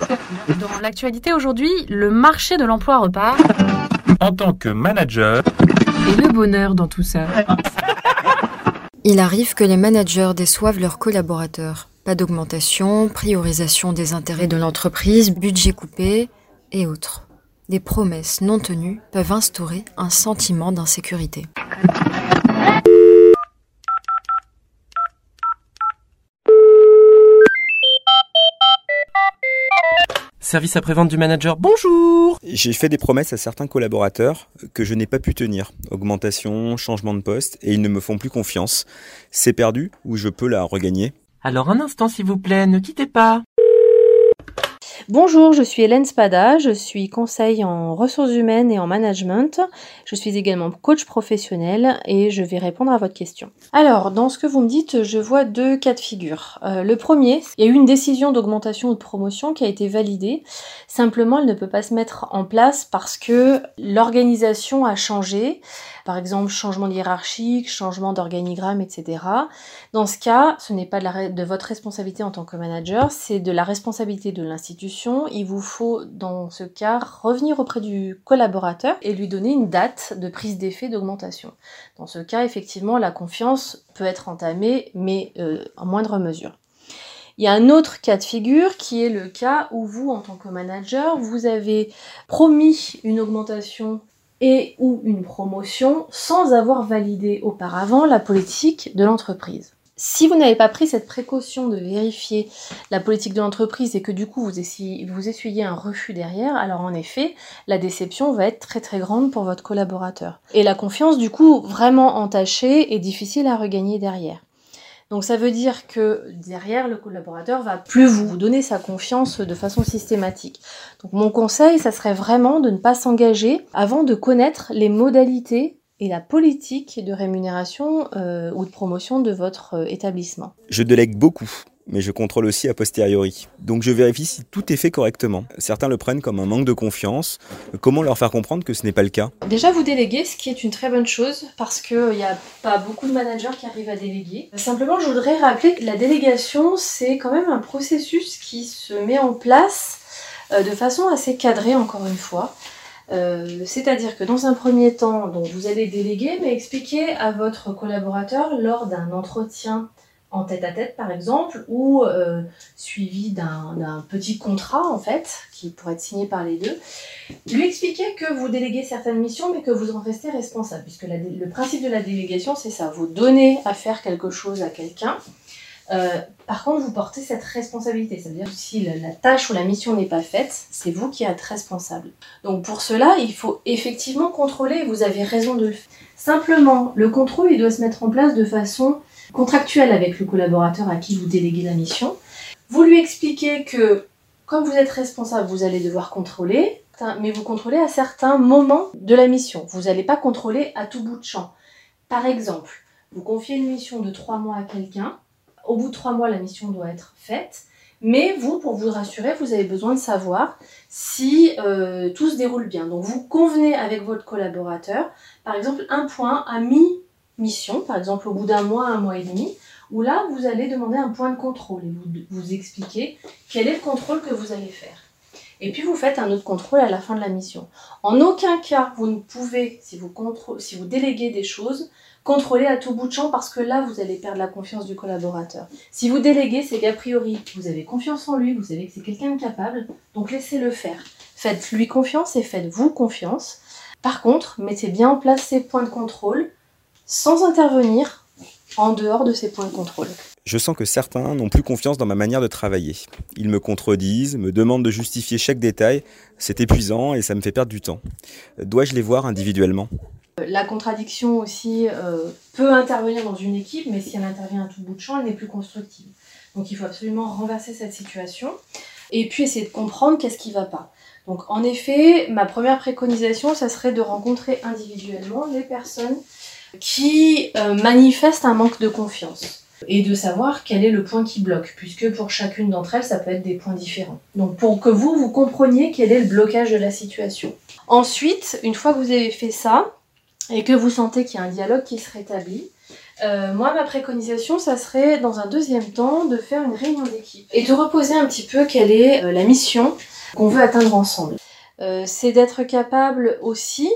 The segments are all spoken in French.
Dans l'actualité aujourd'hui, le marché de l'emploi repart. En tant que manager, Et le bonheur dans tout ça. Il arrive que les managers déçoivent leurs collaborateurs. Pas d'augmentation, priorisation des intérêts de l'entreprise, budget coupé et autres. Des promesses non tenues peuvent instaurer un sentiment d'insécurité. Service après-vente du manager, bonjour J'ai fait des promesses à certains collaborateurs que je n'ai pas pu tenir. Augmentation, changement de poste, et ils ne me font plus confiance. C'est perdu ou je peux la regagner? Alors un instant s'il vous plaît, ne quittez pas Bonjour, je suis Hélène Spada, je suis conseil en ressources humaines et en management. Je suis également coach professionnel et je vais répondre à votre question. Alors, dans ce que vous me dites, je vois deux cas de figure. Euh, le premier, il y a une décision d'augmentation ou de promotion qui a été validée. Simplement, elle ne peut pas se mettre en place parce que l'organisation a changé. Par exemple, changement hiérarchique, changement d'organigramme, etc. Dans ce cas, ce n'est pas de, votre responsabilité en tant que manager, c'est de la responsabilité de l'institution. Il vous faut, dans ce cas, revenir auprès du collaborateur et lui donner une date de prise d'effet d'augmentation. Dans ce cas, effectivement, la confiance peut être entamée, mais euh, en moindre mesure. Il y a un autre cas de figure qui est le cas où vous, en tant que manager, vous avez promis une augmentation et ou une promotion sans avoir validé auparavant la politique de l'entreprise. Si vous n'avez pas pris cette précaution de vérifier la politique de l'entreprise et que du coup vous essuyez, vous essuyez un refus derrière, alors en effet, la déception va être très très grande pour votre collaborateur. Et la confiance du coup vraiment entachée et difficile à regagner derrière. Donc ça veut dire que derrière, le collaborateur va plus vous donner sa confiance de façon systématique. Donc mon conseil, ça serait vraiment de ne pas s'engager avant de connaître les modalités et la politique de rémunération euh, ou de promotion de votre euh, établissement. Je délègue beaucoup, mais je contrôle aussi a posteriori. Donc je vérifie si tout est fait correctement. Certains le prennent comme un manque de confiance. Comment leur faire comprendre que ce n'est pas le cas? Déjà, vous déléguez, ce qui est une très bonne chose, parce qu'il n'y a pas beaucoup de managers qui arrivent à déléguer. Simplement, je voudrais rappeler que la délégation, c'est quand même un processus qui se met en place euh, de façon assez cadrée, encore une fois. Euh, C'est-à-dire que dans un premier temps, donc vous allez déléguer, mais expliquer à votre collaborateur lors d'un entretien en tête à tête par exemple, ou euh, suivi d'un petit contrat en fait, qui pourrait être signé par les deux, lui expliquer que vous déléguez certaines missions mais que vous en restez responsable, puisque le principe de la délégation c'est ça, vous donnez à faire quelque chose à quelqu'un, euh, par contre, vous portez cette responsabilité. C'est-à-dire si la, la, tâche ou la mission n'est pas faite, c'est vous qui êtes responsable. Donc pour cela, il faut effectivement contrôler, vous avez raison de le faire. Simplement, le contrôle, il doit se mettre en place de façon contractuelle avec le collaborateur à qui vous déléguez la mission. Vous lui expliquez que, comme vous êtes responsable, vous allez devoir contrôler, mais vous contrôlez à certains moments de la mission. Vous n'allez pas contrôler à tout bout de champ. Par exemple, vous confiez une mission de trois mois à quelqu'un, au bout de trois mois, la mission doit être faite. Mais vous, pour vous rassurer, vous avez besoin de savoir si euh, tout se déroule bien. Donc vous convenez avec votre collaborateur, par exemple, un point à mi-mission, par exemple au bout d'un mois, un mois et demi, où là, vous allez demander un point de contrôle et vous, vous expliquer quel est le contrôle que vous allez faire. Et puis vous faites un autre contrôle à la fin de la mission. En aucun cas, vous ne pouvez, si vous, si vous déléguez des choses, contrôler à tout bout de champ parce que là, vous allez perdre la confiance du collaborateur. Si vous déléguez, c'est qu'a priori, vous avez confiance en lui, vous savez que c'est quelqu'un de capable, donc laissez-le faire. Faites-lui confiance et faites-vous confiance. Par contre, mettez bien en place ces points de contrôle sans intervenir en dehors de ces points de contrôle. Je sens que certains n'ont plus confiance dans ma manière de travailler. Ils me contredisent, me demandent de justifier chaque détail. C'est épuisant et ça me fait perdre du temps. Dois-je les voir individuellement? La contradiction aussi euh, peut intervenir dans une équipe, mais si elle intervient à tout bout de champ, elle n'est plus constructive. Donc il faut absolument renverser cette situation et puis essayer de comprendre qu'est-ce qui ne va pas. Donc en effet, ma première préconisation, ça serait de rencontrer individuellement les personnes qui euh, manifestent un manque de confiance et de savoir quel est le point qui bloque, puisque pour chacune d'entre elles, ça peut être des points différents. Donc pour que vous, vous compreniez quel est le blocage de la situation. Ensuite, une fois que vous avez fait ça, et que vous sentez qu'il y a un dialogue qui se rétablit, Euh, moi, ma préconisation, ça serait dans un deuxième temps de faire une réunion d'équipe et de reposer un petit peu quelle est euh, la mission qu'on veut atteindre ensemble. Euh, c'est d'être capable aussi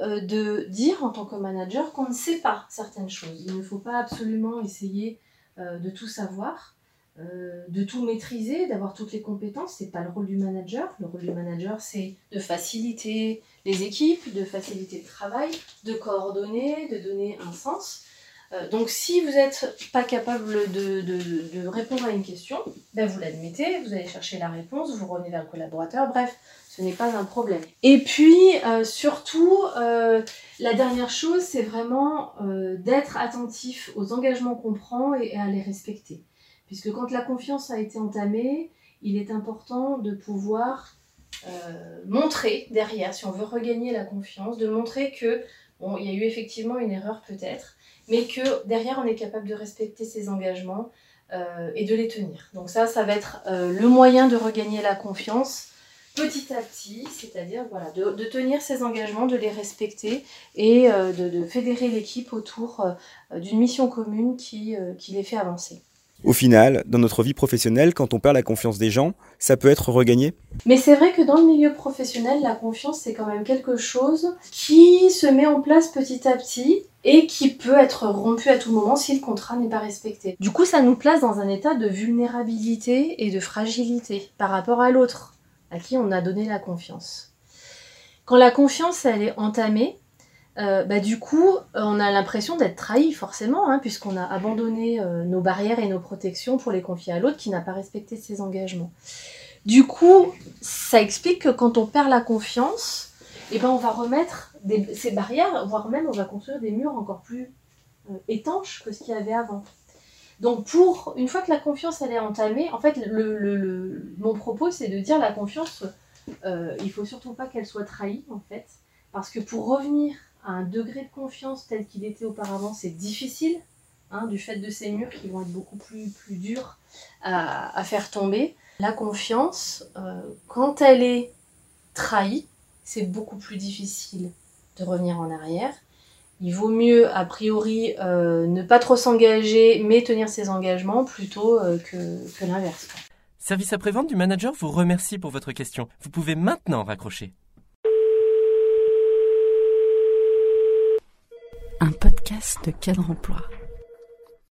euh, de dire en tant que manager qu'on ne sait pas certaines choses. Il ne faut pas absolument essayer euh, de tout savoir, euh, de tout maîtriser, d'avoir toutes les compétences. C'est pas le rôle du manager. Le rôle du manager, c'est de faciliter les équipes, de faciliter le travail, de coordonner, de donner un sens. Euh, donc si vous n'êtes pas capable de, répondre à une question, ben vous l'admettez, vous allez chercher la réponse, vous revenez vers le collaborateur, bref, ce n'est pas un problème. Et puis euh, surtout, euh, la dernière chose, c'est vraiment d'être attentif aux engagements qu'on prend et, à les respecter. Puisque quand la confiance a été entamée, il est important de pouvoir montrer derrière, si on veut regagner la confiance, de montrer que il y a eu effectivement une erreur peut-être, mais que derrière on est capable de respecter ses engagements euh, et de les tenir. Donc ça, ça va être euh, le moyen de regagner la confiance petit à petit, c'est-à-dire voilà, de, tenir ses engagements, de les respecter et euh, de, fédérer l'équipe autour d'une mission commune qui les fait avancer. Au final, dans notre vie professionnelle, quand on perd la confiance des gens, ça peut être regagné Mais c'est vrai que dans le milieu professionnel, la confiance, c'est quand même quelque chose qui se met en place petit à petit et qui peut être rompu à tout moment si le contrat n'est pas respecté. Du coup, ça nous place dans un état de vulnérabilité et de fragilité par rapport à l'autre, à qui on a donné la confiance. Quand la confiance, elle est entamée, euh, bah, du coup, on a l'impression d'être trahi, forcément, hein, puisqu'on a abandonné euh, nos barrières et nos protections pour les confier à l'autre qui n'a pas respecté ses engagements. Du coup, ça explique que quand on perd la confiance, eh ben, on va remettre ces barrières, voire même on va construire des murs encore plus euh, étanches que ce qu'il y avait avant. Donc, pour une fois que la confiance elle est entamée, en fait, mon propos c'est de dire la confiance, il faut surtout pas qu'elle soit trahie, en fait, parce que pour revenir un degré de confiance tel qu'il était auparavant, c'est difficile, hein, du fait de ces murs qui vont être beaucoup plus, plus durs à, faire tomber. La confiance, euh, quand elle est trahie, c'est beaucoup plus difficile de revenir en arrière. Il vaut mieux, a priori, euh, ne pas trop s'engager, mais tenir ses engagements plutôt euh, que, que l'inverse. Service après-vente du manager vous remercie pour votre question. Vous pouvez maintenant raccrocher. Un podcast de cadre emploi.